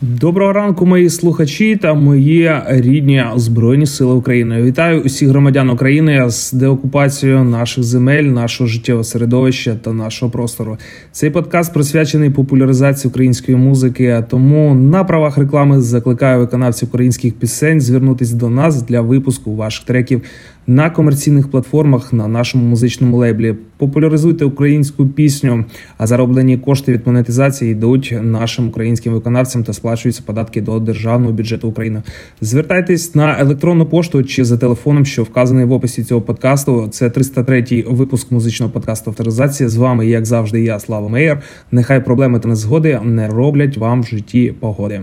Доброго ранку, мої слухачі та мої рідні збройні сили України. Вітаю усіх громадян України з деокупацією наших земель, нашого життєвого середовища та нашого простору. Цей подкаст присвячений популяризації української музики. Тому на правах реклами закликаю виконавців українських пісень звернутися до нас для випуску ваших треків на комерційних платформах на нашому музичному лейблі. Популяризуйте українську пісню, а зароблені кошти від монетизації йдуть нашим українським виконавцям та сплачуються податки до державного бюджету України. Звертайтесь на електронну пошту чи за телефоном, що вказаний в описі цього подкасту. Це 303-й випуск музичного подкасту авторизація. З вами, як завжди, я Слава Меєр. Нехай проблеми та незгоди не роблять вам в житті погоди.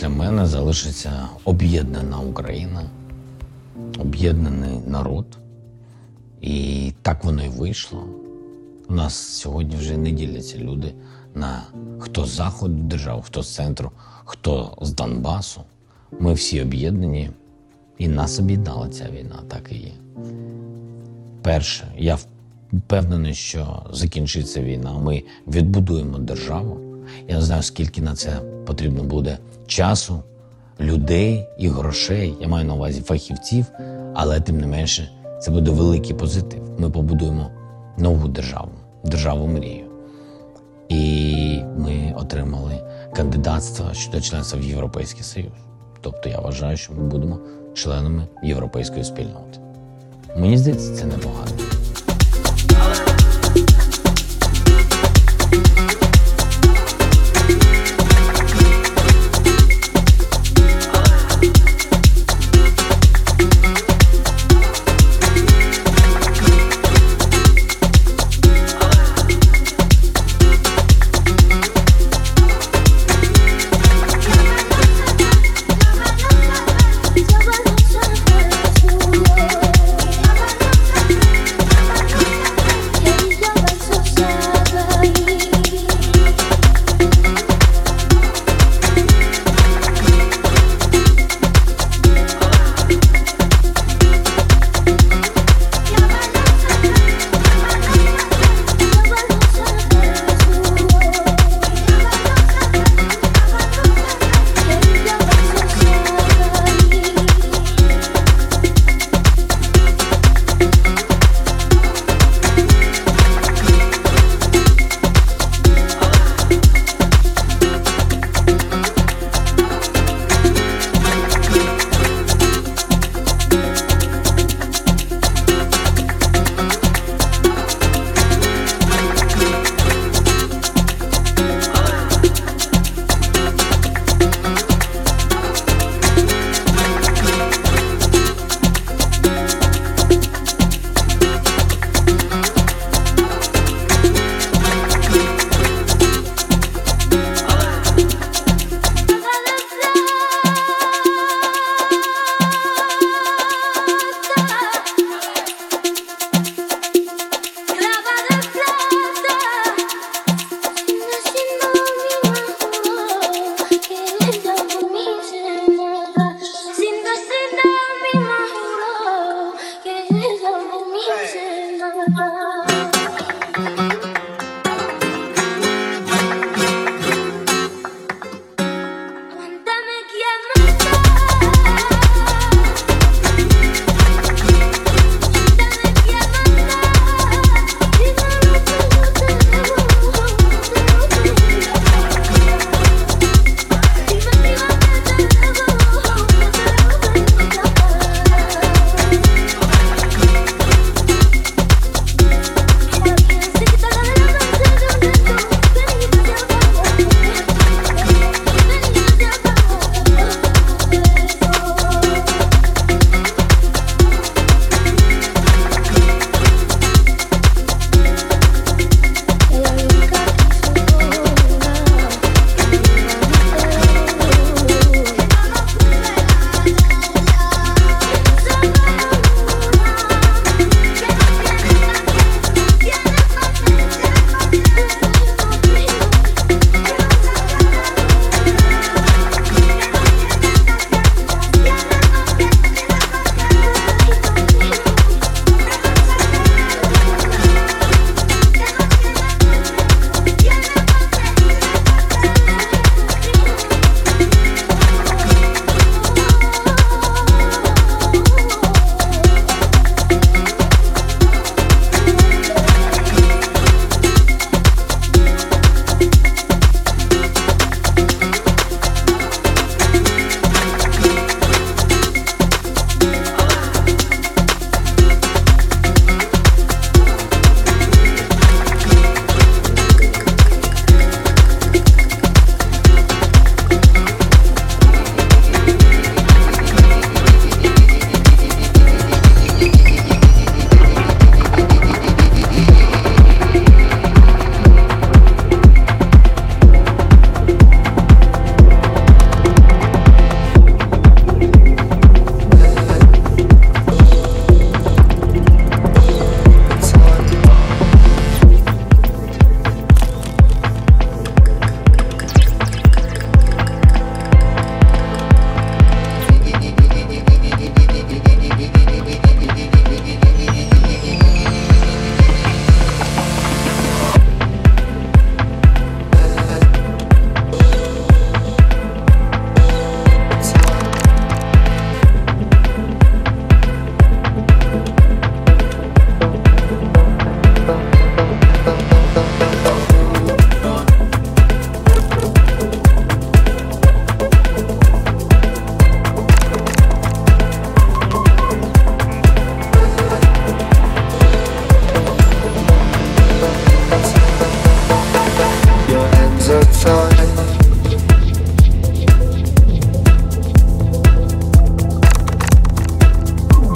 Для мене залишиться об'єднана Україна об'єднаний народ. І так воно і вийшло. У нас сьогодні вже не діляться люди на хто з заходу держав, хто з центру, хто з Донбасу. Ми всі об'єднані, і нас об'єднала ця війна, так і є. Перше, я впевнений, що закінчиться війна. Ми відбудуємо державу. Я не знаю, скільки на це потрібно буде часу, людей і грошей. Я маю на увазі фахівців, але тим не менше це буде великий позитив. Ми побудуємо нову державу, державу мрію. І ми отримали кандидатство щодо членства в Європейський Союз. Тобто я вважаю, що ми будемо членами європейської спільноти. Мені здається, це непогано.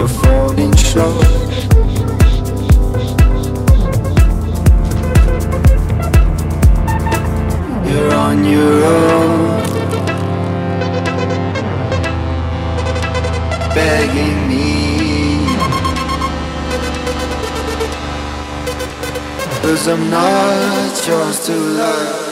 you're falling short. You're on your own, begging me. Cause I'm not yours to love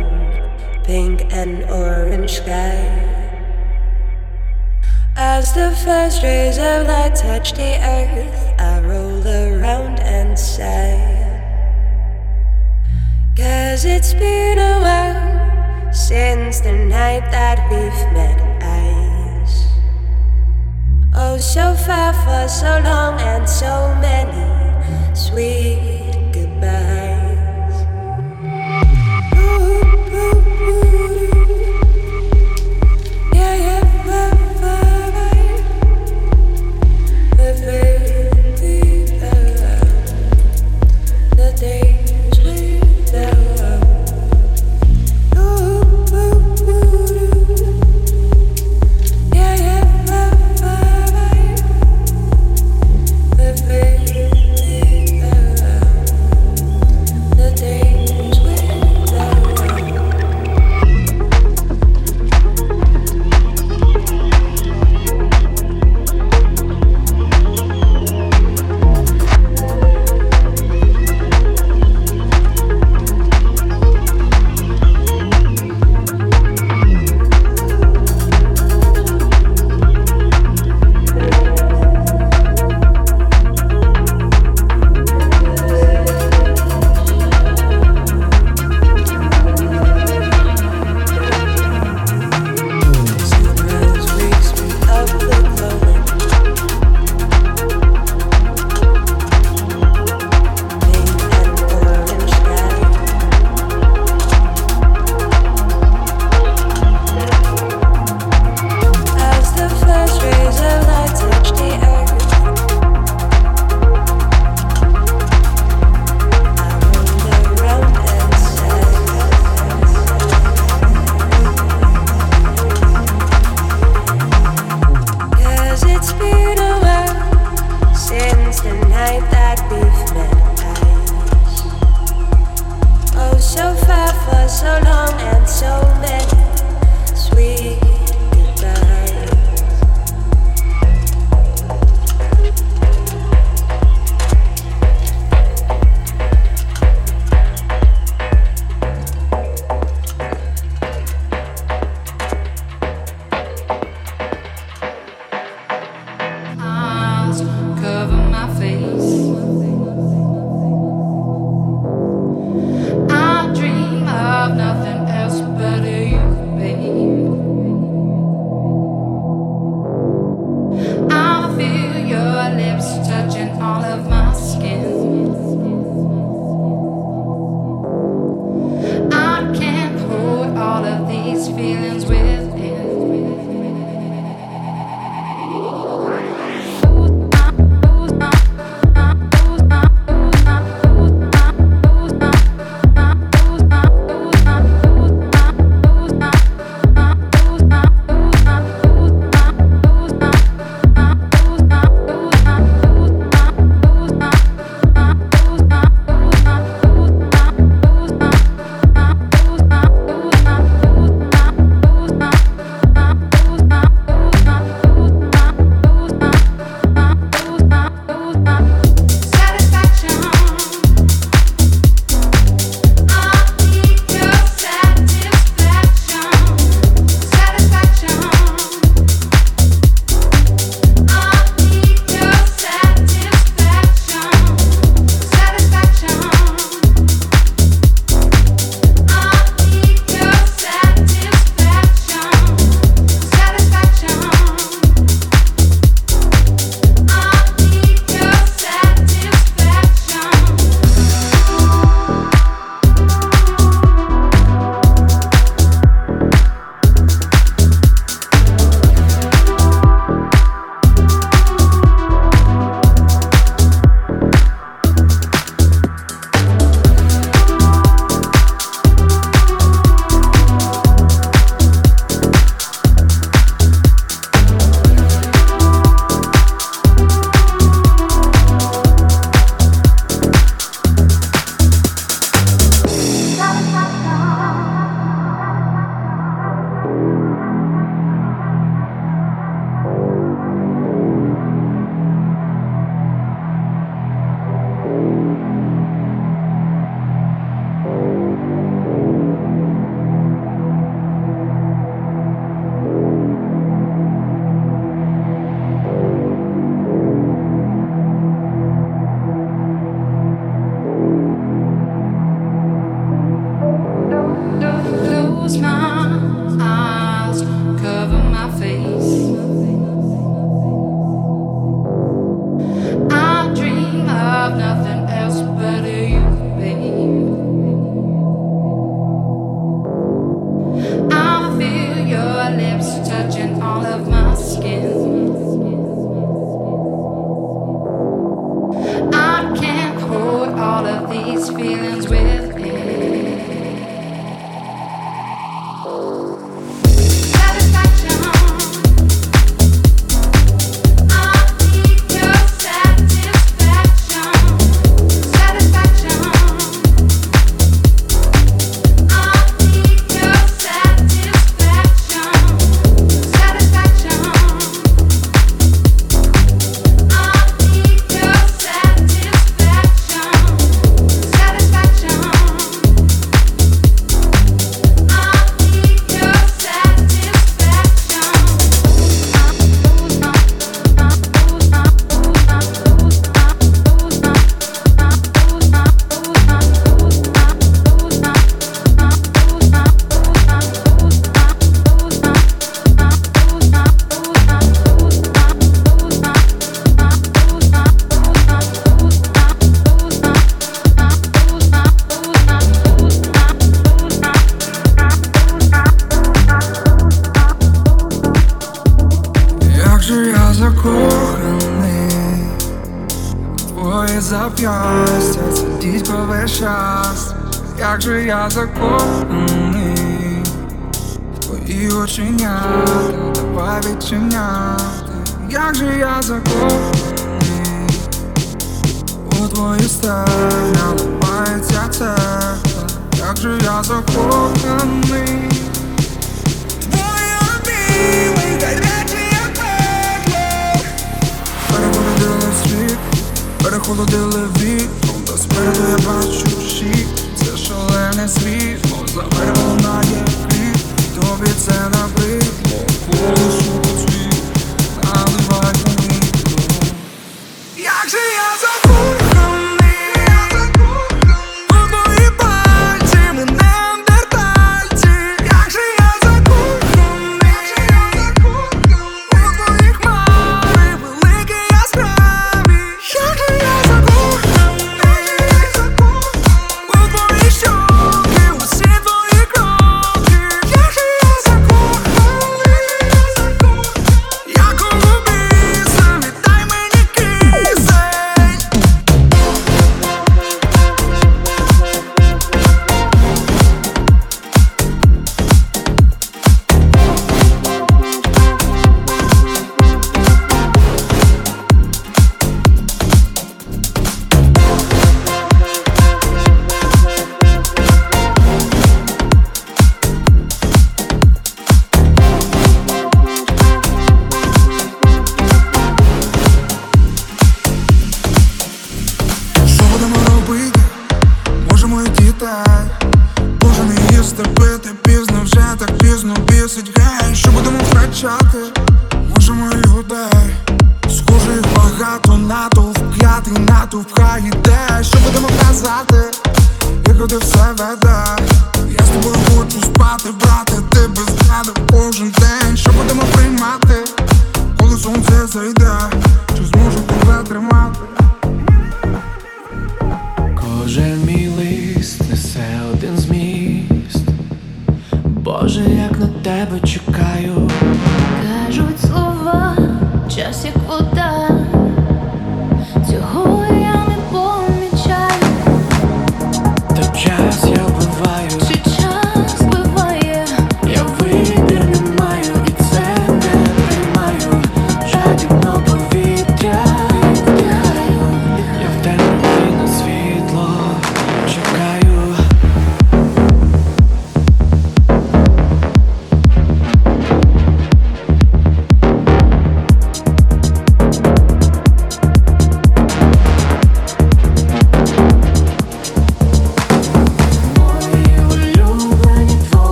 first rays of light touch the earth, I roll around and sighed. Cause it's been a while since the night that we've met eyes. Oh, so far for so long and so many sweet.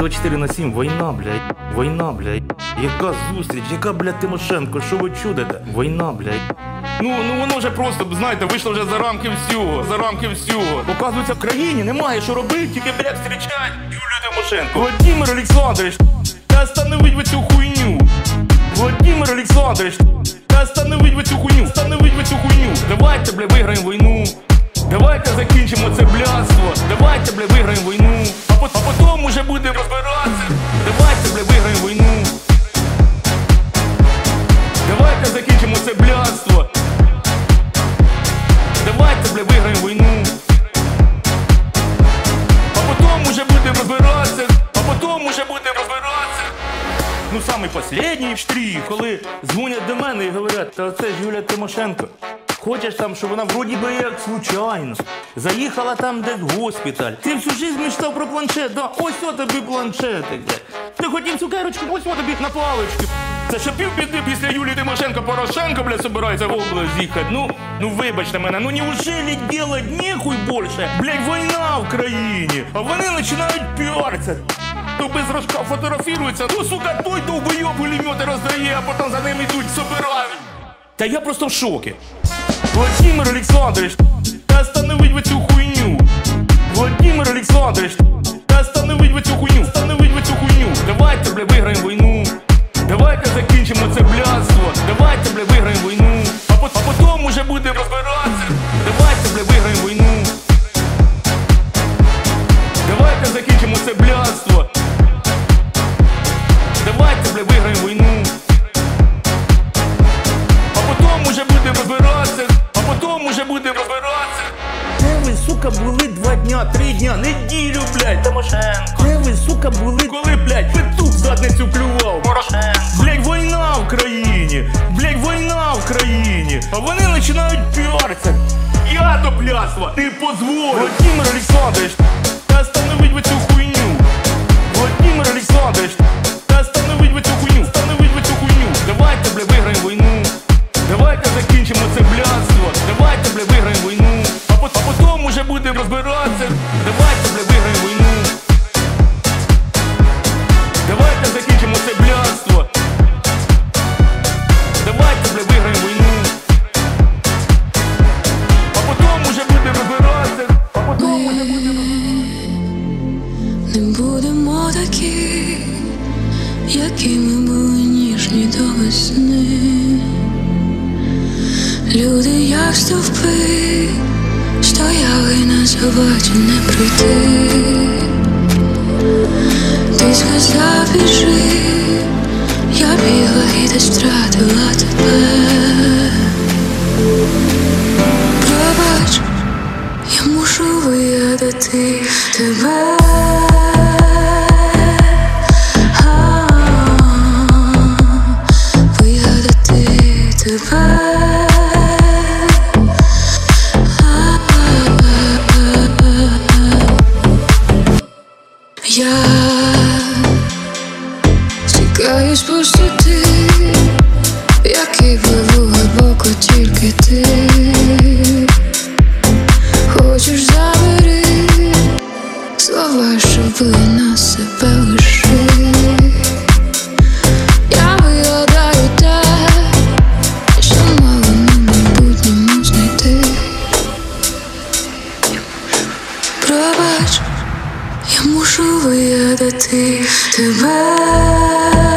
24 на 7, війна, блядь, війна, блядь. Яка зустріч, яка, блядь, Тимошенко, що ви чудите? Війна, блядь. Ну, ну воно вже просто, знаєте, вийшло вже за рамки всього, за рамки всього. Оказується, в країні немає що робити, тільки, блядь, зустрічать Юлію Тимошенко. Владимир Олександрович, та остановить ви цю хуйню. Владимир Олександрович, та остановить ви цю хуйню, остановить ви цю хуйню. Давайте, бля, виграємо війну. Давайте закінчимо це блядство. Давайте, бля, виграємо війну. А, по- а потім уже будемо розбиратися. Давайте, бля, виграємо війну. Давайте закінчимо це блядство. Давайте, бля, виграємо війну. А потім уже будемо розбиратися. А потім уже будемо розбиратися. Ну, самий последній штрих, коли дзвонять до мене і говорять, та це ж Юля Тимошенко. Хочеш там, щоб вона вроді би як случайно заїхала там в госпіталь. Ти всю жизнь мечтав про планшет, да? ось о тобі планшетик. Ти хотів цукерочку, ось о тобі на паличку. Це ще півбіди після Юлії Тимошенко Порошенко, блядь, собирається в область їхати. Ну, ну вибачте мене, ну неужели делать нехуй більше? Блядь, війна в країні, а вони починають піарця. То без рожка фотографірується, ну сука, той довбойоб пулемети роздає, а потім за ним йдуть, собирають. Та я просто в шокі. Владимир Олександрович, та остановить ви цю хуйню. Владимир Олександрович, та остановить ви цю хуйню, остановить ви цю хуйню. Давайте, бля, виграємо війну. Давайте закінчимо це блядство. Давайте, бля, виграємо війну. А, потім уже будемо розбиратися. Сука, були два дня, три дня, неділю, блядь, Тимошенко. Де ви, сука, були, коли, блядь, петух задницю клював. Порошенко. Блядь, війна в країні. Блядь, війна в країні. А вони починають піаритися. Я до плясва не позволю. Владимир Олександрович, та остановить ви цю хуйню. Владимир Олександрович, та остановить ви цю хуйню, остановить ви цю хуйню. Давайте, бля, виграємо війну. Давайте закінчимо це блядство. Люди, як що стояли на заваді не пройти. Ти сказав біжи, я бігла і десь втратила тебе. Пробач, я мушу виядати тебе.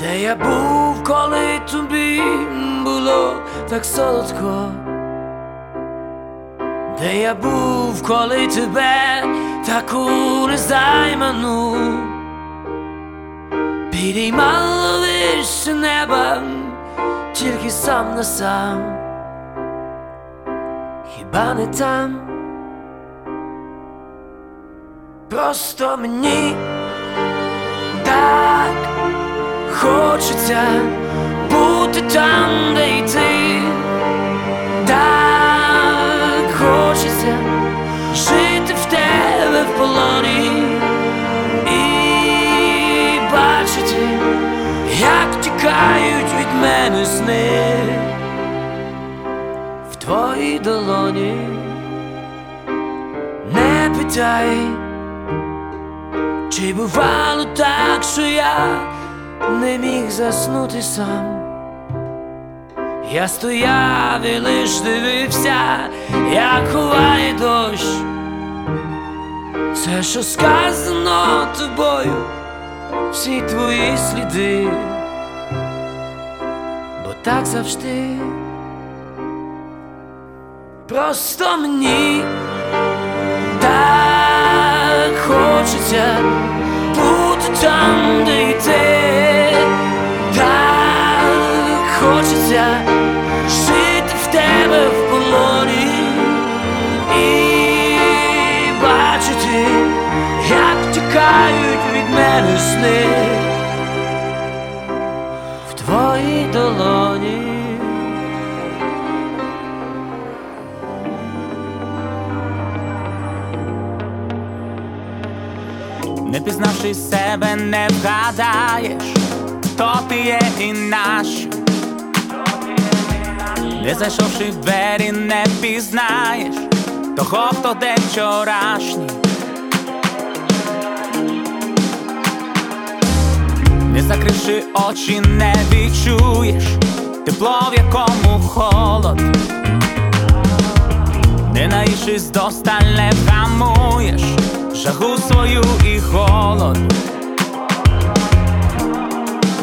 Де я був, коли тобі було так солодко? Де я був, коли тебе таку незайману Підіймало вище неба, тільки сам на сам, хіба не там? Просто мені хочеться бути там, де й ти так хочеться жити в тебе в полоні і бачити, як тікають від мене сни в твоїй долоні. Не питай, чи бувало так, що я не міг заснути сам. Я стояв і лиш дивився, як ховає дощ. Все, що сказано тобою, всі твої сліди, бо так завжди. Просто мені так хочеться бути там, де й сни в твоїй долоні. Не пізнавши себе, не вгадаєш, хто ти є і наш. Не зайшовши в двері, не пізнаєш того, хто де вчорашній. Не закривши очі, не відчуєш тепло, в якому холод. Не наївшись досталь, не вгамуєш жагу свою і голод.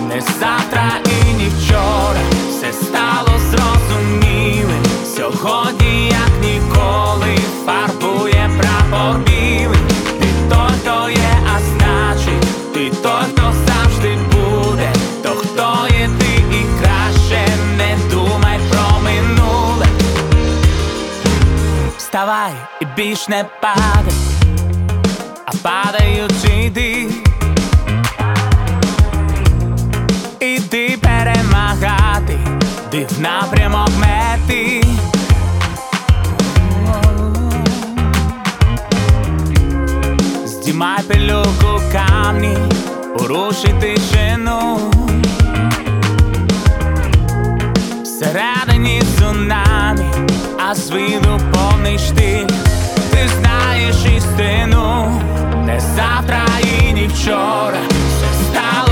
Не завтра і ні вчора все стало зрозумілим. Сьогодні, як ніколи, фарбує і більш не падай, а падаючи йди. Іди перемагати, йди в напрямок мети. Здімай пилюку камні, порушуй тишину. Всередині цунамі, а з виду повний штиль. Ти знаєш істину, не завтра і ні вчора. Все стало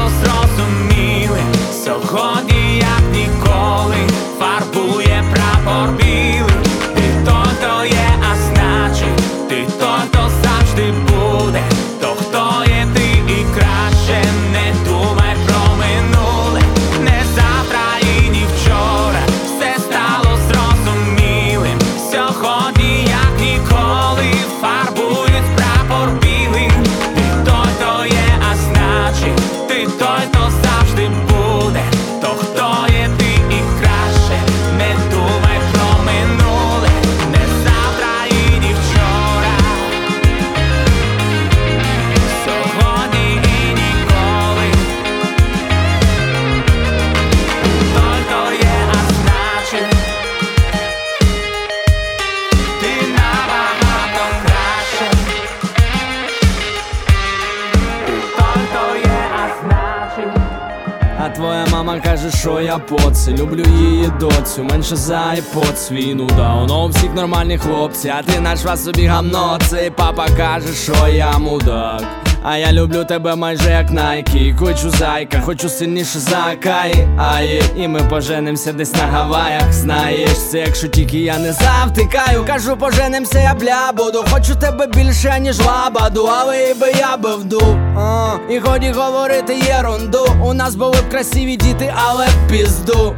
я поце, Люблю її доцю, менше за iPod свій Ну да, воно у всіх нормальні хлопці А ти наш вас собі гамно. Цей папа каже, що я мудак А я люблю тебе майже як найки Хочу зайка, хочу сильніше за Акаї Аї, і ми поженимося десь на Гаваях. Знаєш, це якщо тільки я не завтикаю. Кажу, поженимося, я бля буду. Хочу тебе більше, ніж лабаду, а виїби я би вду а, І ході говорити єрунду У нас були б красиві діти, але пізду.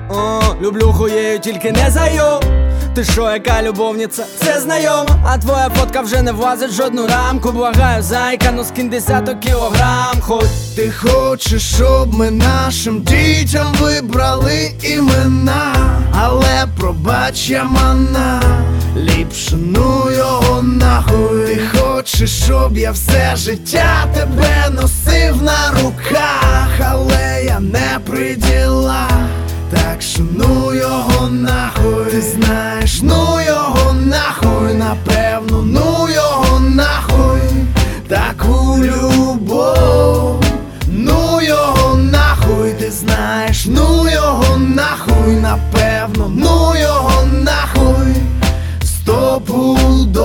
Люблю хуєю, тільки не заю ти що, яка любовниця? Це знайомо, а твоя фотка вже не влазить в жодну рамку. Благаю, зайка, ну скинь десяток кілограм, хоч Ти хочеш, щоб ми нашим дітям вибрали імена, але пробач я мана, ліпше ну його нахуй. Ти хочеш, щоб я все життя тебе носив на руках, але я не при ділах. Так що ну його нахуй, ти знаєш, ну його нахуй, напевно, ну його нахуй, таку любов, ну його нахуй, ти знаєш, ну його нахуй, напевно, ну його нахуй, стопудов.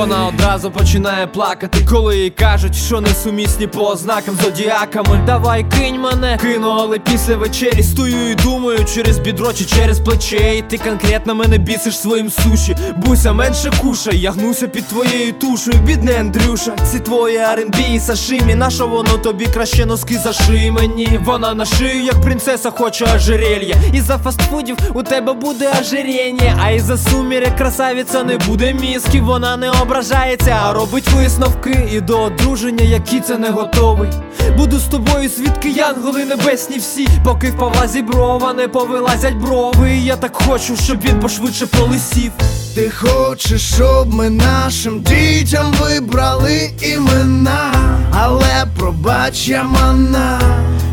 Вона одразу починає плакати, коли їй кажуть, що несумісні по ознакам зодіаками. Давай кинь мене, кину, але після вечері стою і думаю через бідро чи через плече. І ти конкретно мене бісиш своїм суші. Буся менше кушай, я гнуся під твоєю тушею, бідне Андрюша. Ці твої R&B і сашимі, на що воно тобі краще носки заший мені. Вона на шию, як принцеса, хоче ожерелья. І за фастфудів у тебе буде ожиріння, а із за сумірek красавиця не буде мізки, вона не ображається, робить висновки і до одруження, які це не готовий. Буду з тобою, свідки янголи небесні всі, поки в повазі брова не повилазять брови. Я так хочу, щоб він пошвидше полисів. Ти хочеш, щоб ми нашим дітям вибрали імена, але пробач я мана,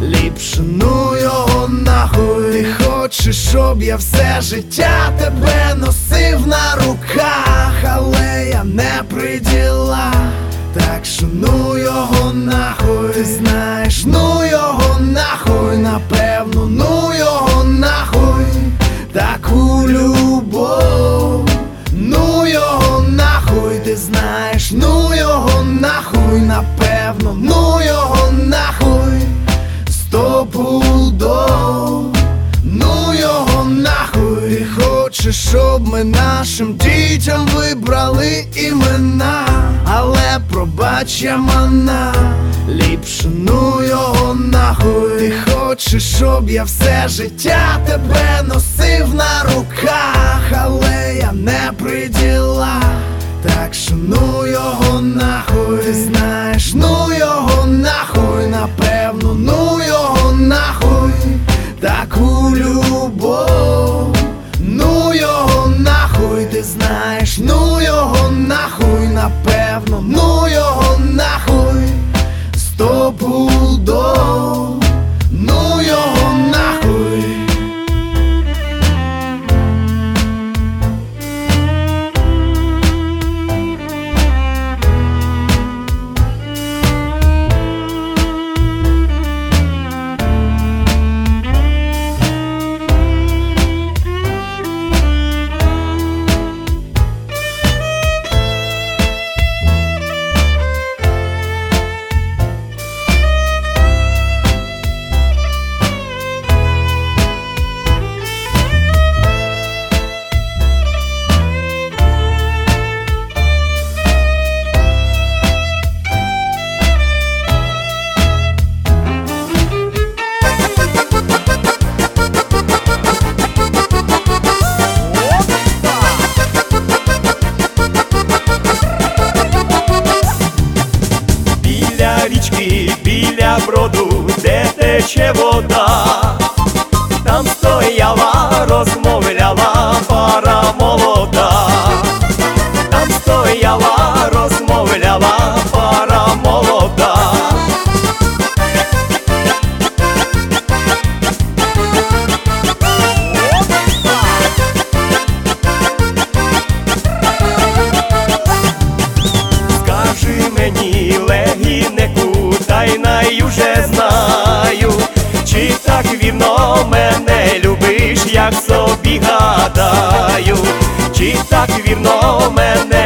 ліпше ну його нахуй. Ти хочеш, щоб я все життя тебе носив на руках, але я не при ділах. Так що ну його нахуй, ти знаєш, ну його нахуй, напевно, ну його нахуй, таку любов, ну його нахуй, ти знаєш, ну його нахуй, напевно, ну його нахуй, стопудов, ну його нахуй, хочеш, щоб ми нашим дітям вибрали імена, але пробач я мана, ліпше ну його нахуй. Ти хочеш, щоб я все життя тебе носив на руках, але я не при ділах. Так що ну його нахуй, ти знаєш, ну його нахуй, напевно, ну його нахуй, таку любов, ну його нахуй, ти знаєш, ну його нахуй, напевно, ну його нахуй, стопудов, ну його біля броду, де тече вода, там стояла, розмовляла так вірно мене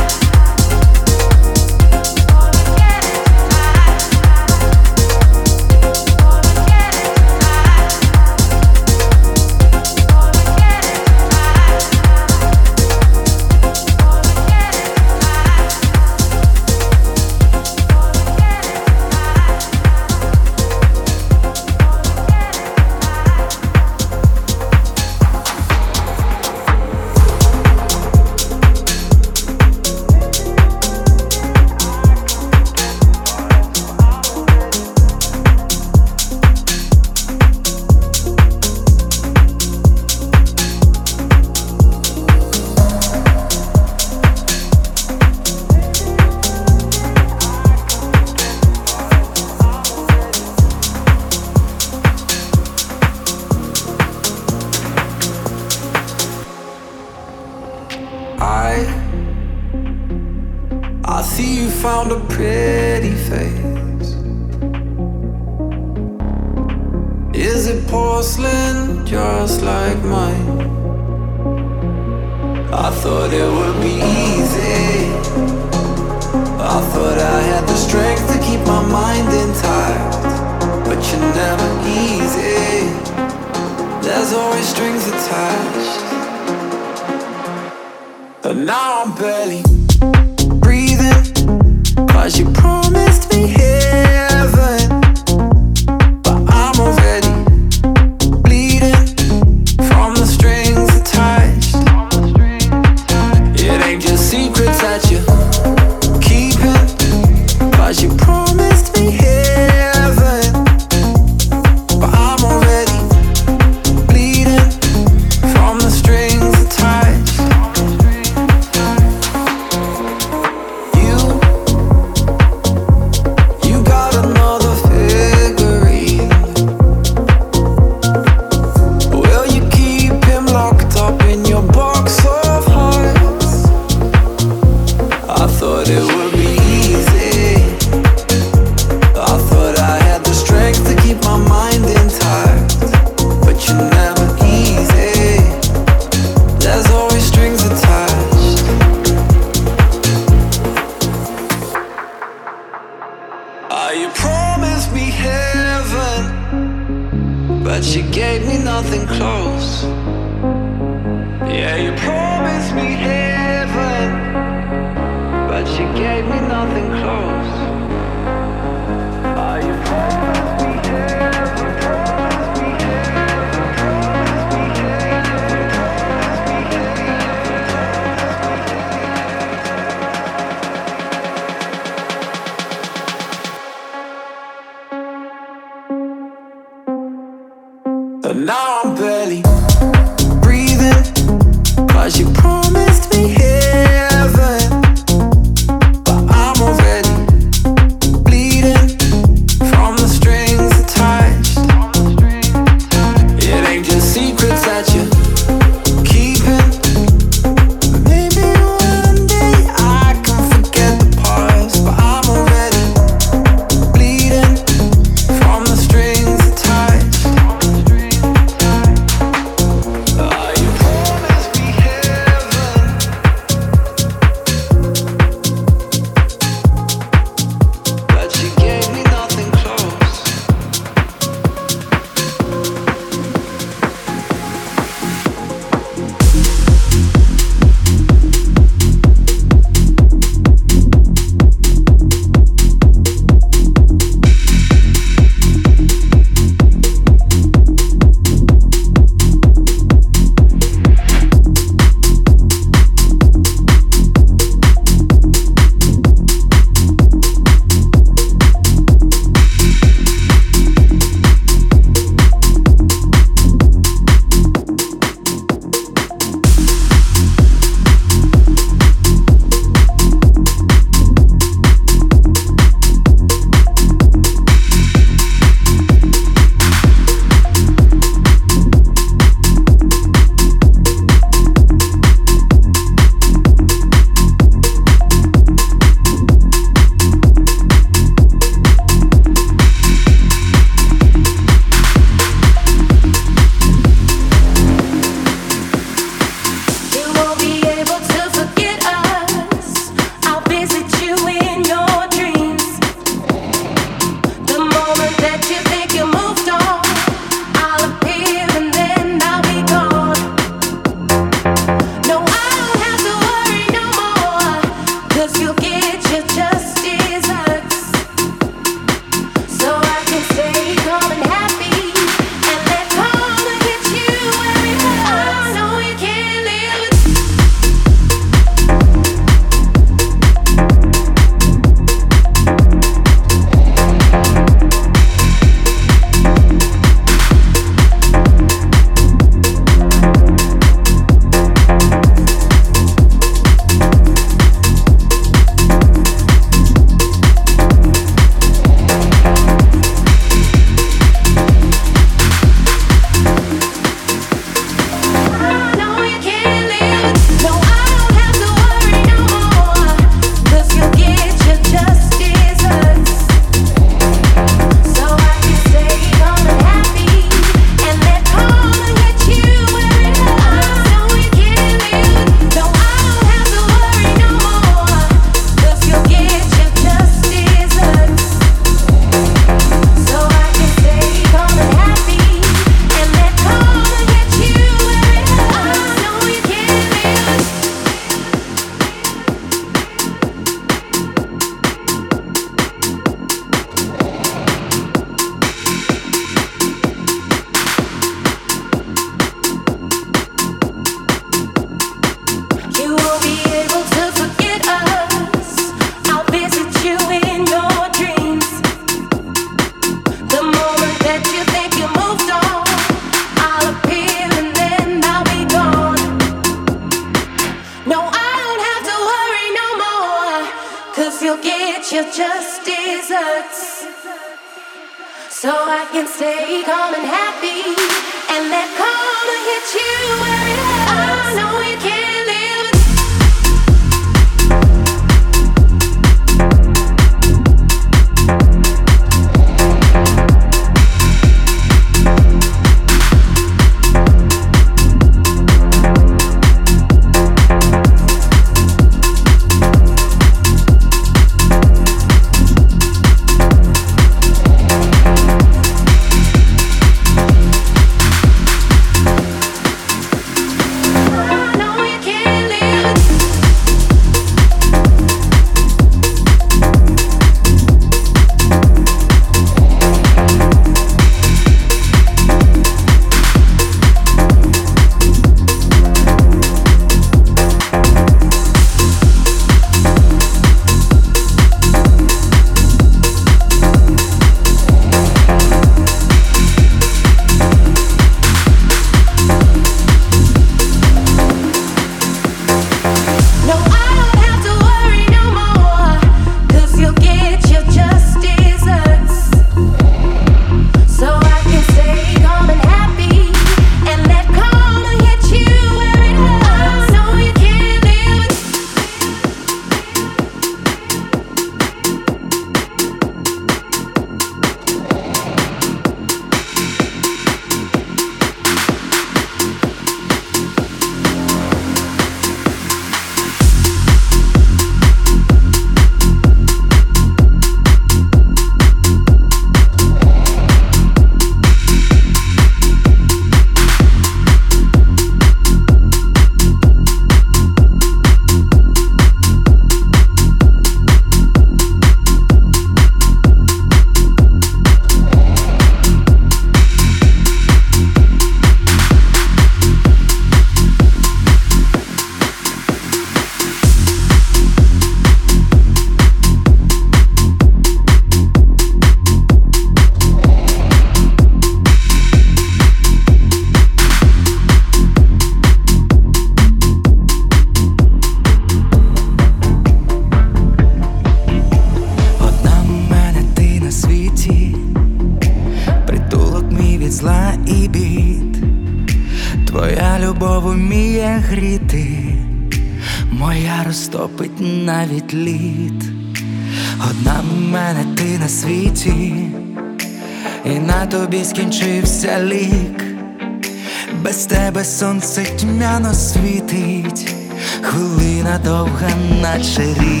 довга, наче рік.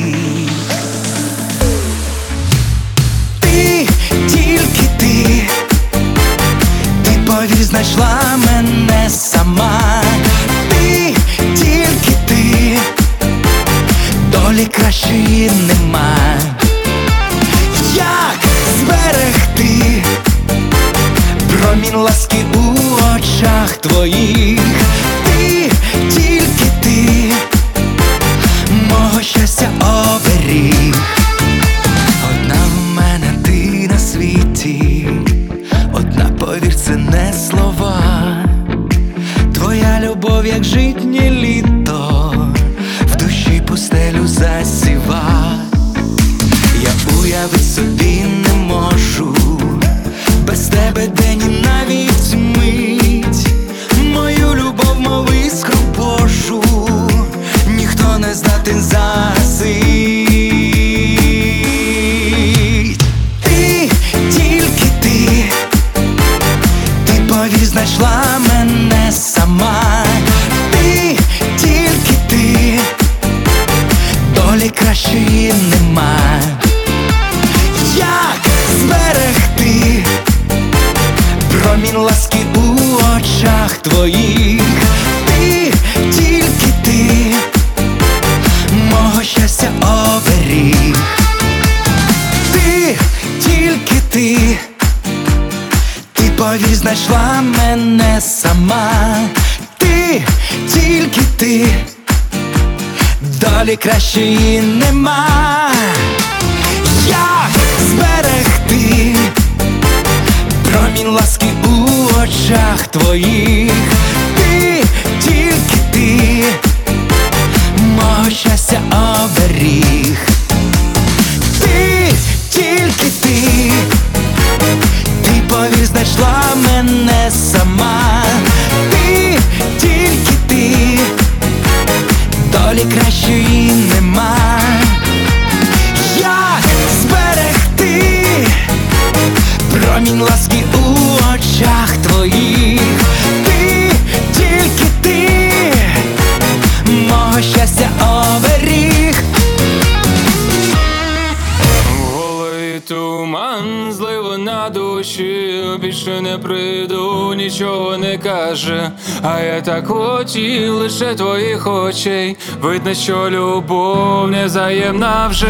Хотів лише твоїх очей. Видно, що любов невзаємна вже.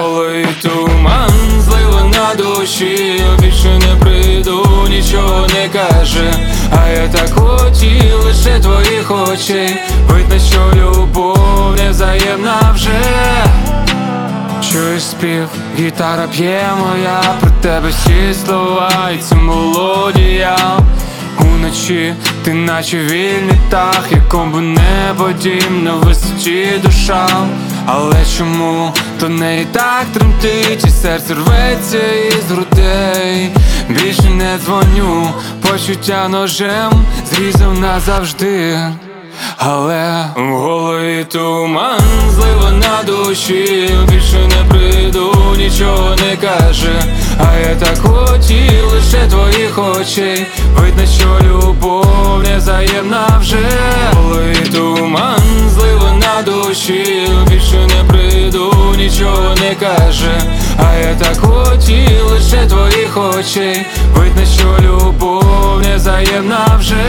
Голий туман, зливо на душі, більше не прийду, нічого не каже. А я так хотів лише твоїх очей. Видно, що любов невзаємна вже. Чуєш спів, гітара п'є моя Про тебе всі слова і це мелодія Уночі ти наче вільний птах, яком би небо дім на висоті душа. Але чому то не і так тремтить, і серце рветься із грудей? Більше не дзвоню, почуття ножем зрізав назавжди. Але в голові туман, злива на душі, більше не прийду, нічого не каже. А я так хотів лише твоїх очей. Видно, що любов невзаємна вже. В голові туман, злива на душі, більше не прийду, нічого не каже. А я так хотів лише твоїх очей. Видно, що любов невзаємна вже.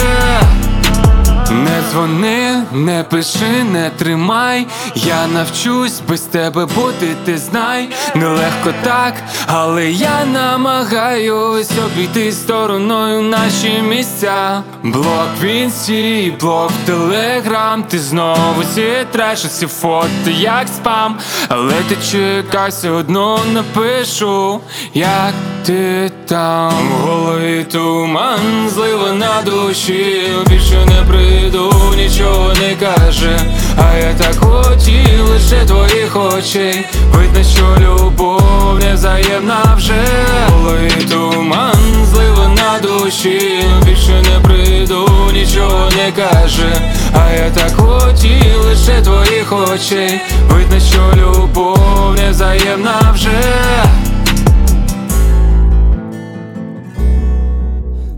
Не дзвони, не пиши, не тримай, я навчусь без тебе бути, ти знай, нелегко так, але я намагаюсь обійти стороною наші місця. Блок в інсті, блок телеграм, ти знову зітреш усі фото, як спам, але ти чекай, все одно напишу, як ти там? В голові туман, злива на душі, більше не прийду, нічого не каже, а я так хотів лише твоїх очей. Видно, що любов невзаємна вже В голові туман, злива на душі, більше не прийду, нічого не каже, а я так хотів лише твоїх очей. Видно, що любов невзаємна вже.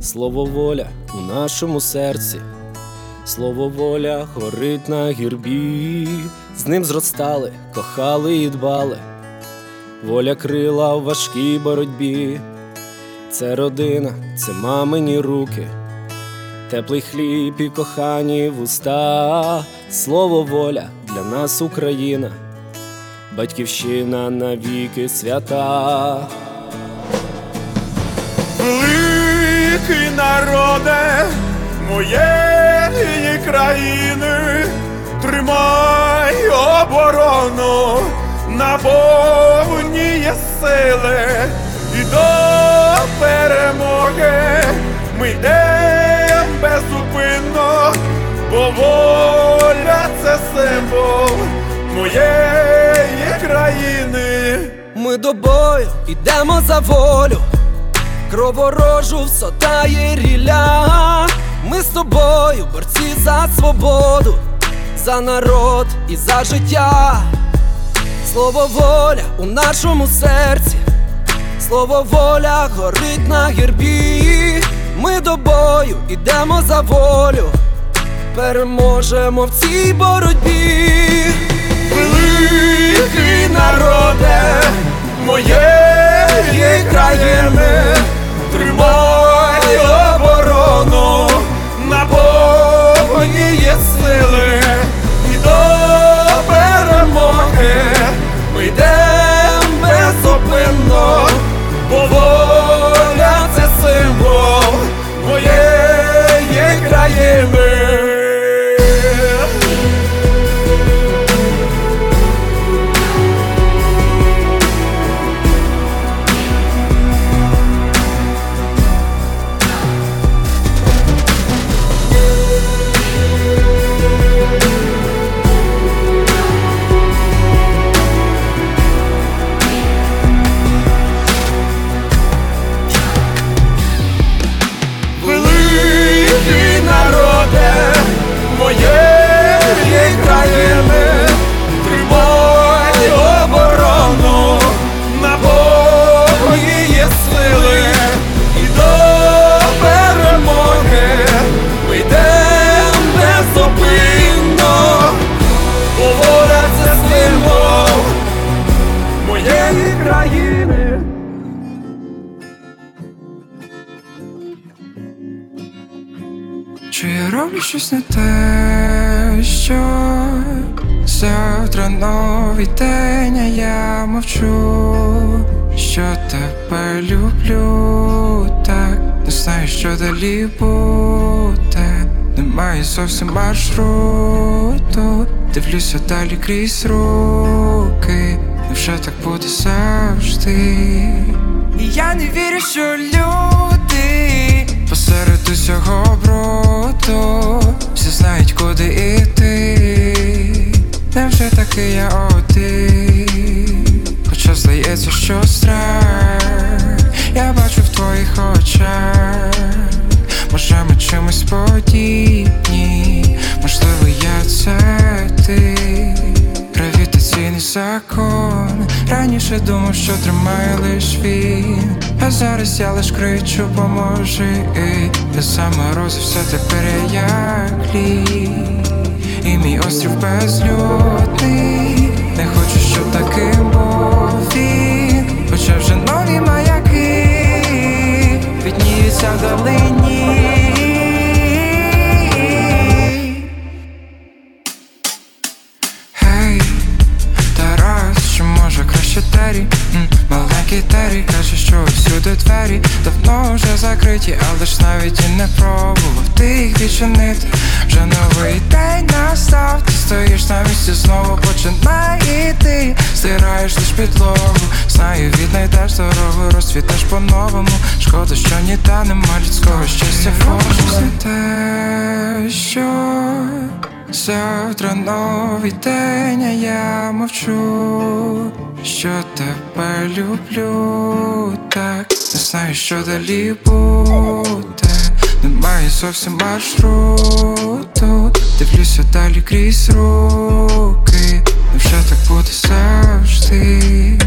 Слово воля у нашому серці, слово воля горить на гірбі, з ним зростали, кохали і дбали, воля крила в важкій боротьбі, це родина, це мамині руки, теплий хліб і кохані вуста, слово воля для нас Україна, батьківщина навіки свята. Великий народе моєї країни, тримай оборону, наповні є сили. І до перемоги. Ми йдемо безупинно, бо воля це символ моєї країни. Ми до бою йдемо за волю, кроворожу всотає ріля. Ми з тобою, борці за свободу, за народ і за життя. Слово воля у нашому серці, слово воля горить на гербі. Ми до бою йдемо за волю, переможемо в цій боротьбі. Великий народе моєї країни, тримай наповні є сили щось не те, що завтра новий день, а я мовчу, що тебе люблю, так не знаю, що далі буде. Немає зовсім маршруту, дивлюся далі крізь руки, невже так буде завжди? І я не вірю, що люди посеред усього бруду всі знають, куди іти. Невже таки я один? Хоча здається, що страх я бачу в твоїх очах. Може ми чимось подібні, можливо, я це ти Гравітаційний закон. Раніше думав, що тримає лиш він, а зараз я лиш кричу, поможи! Я сам морозився тепер як лід І мій острів безлюдний. Не хочу, щоб таким новий день, а я мовчу, що тебе люблю, так не знаю, що далі буде. Немає зовсім маршруту, дивлюся далі крізь руки, невже так буде завжди?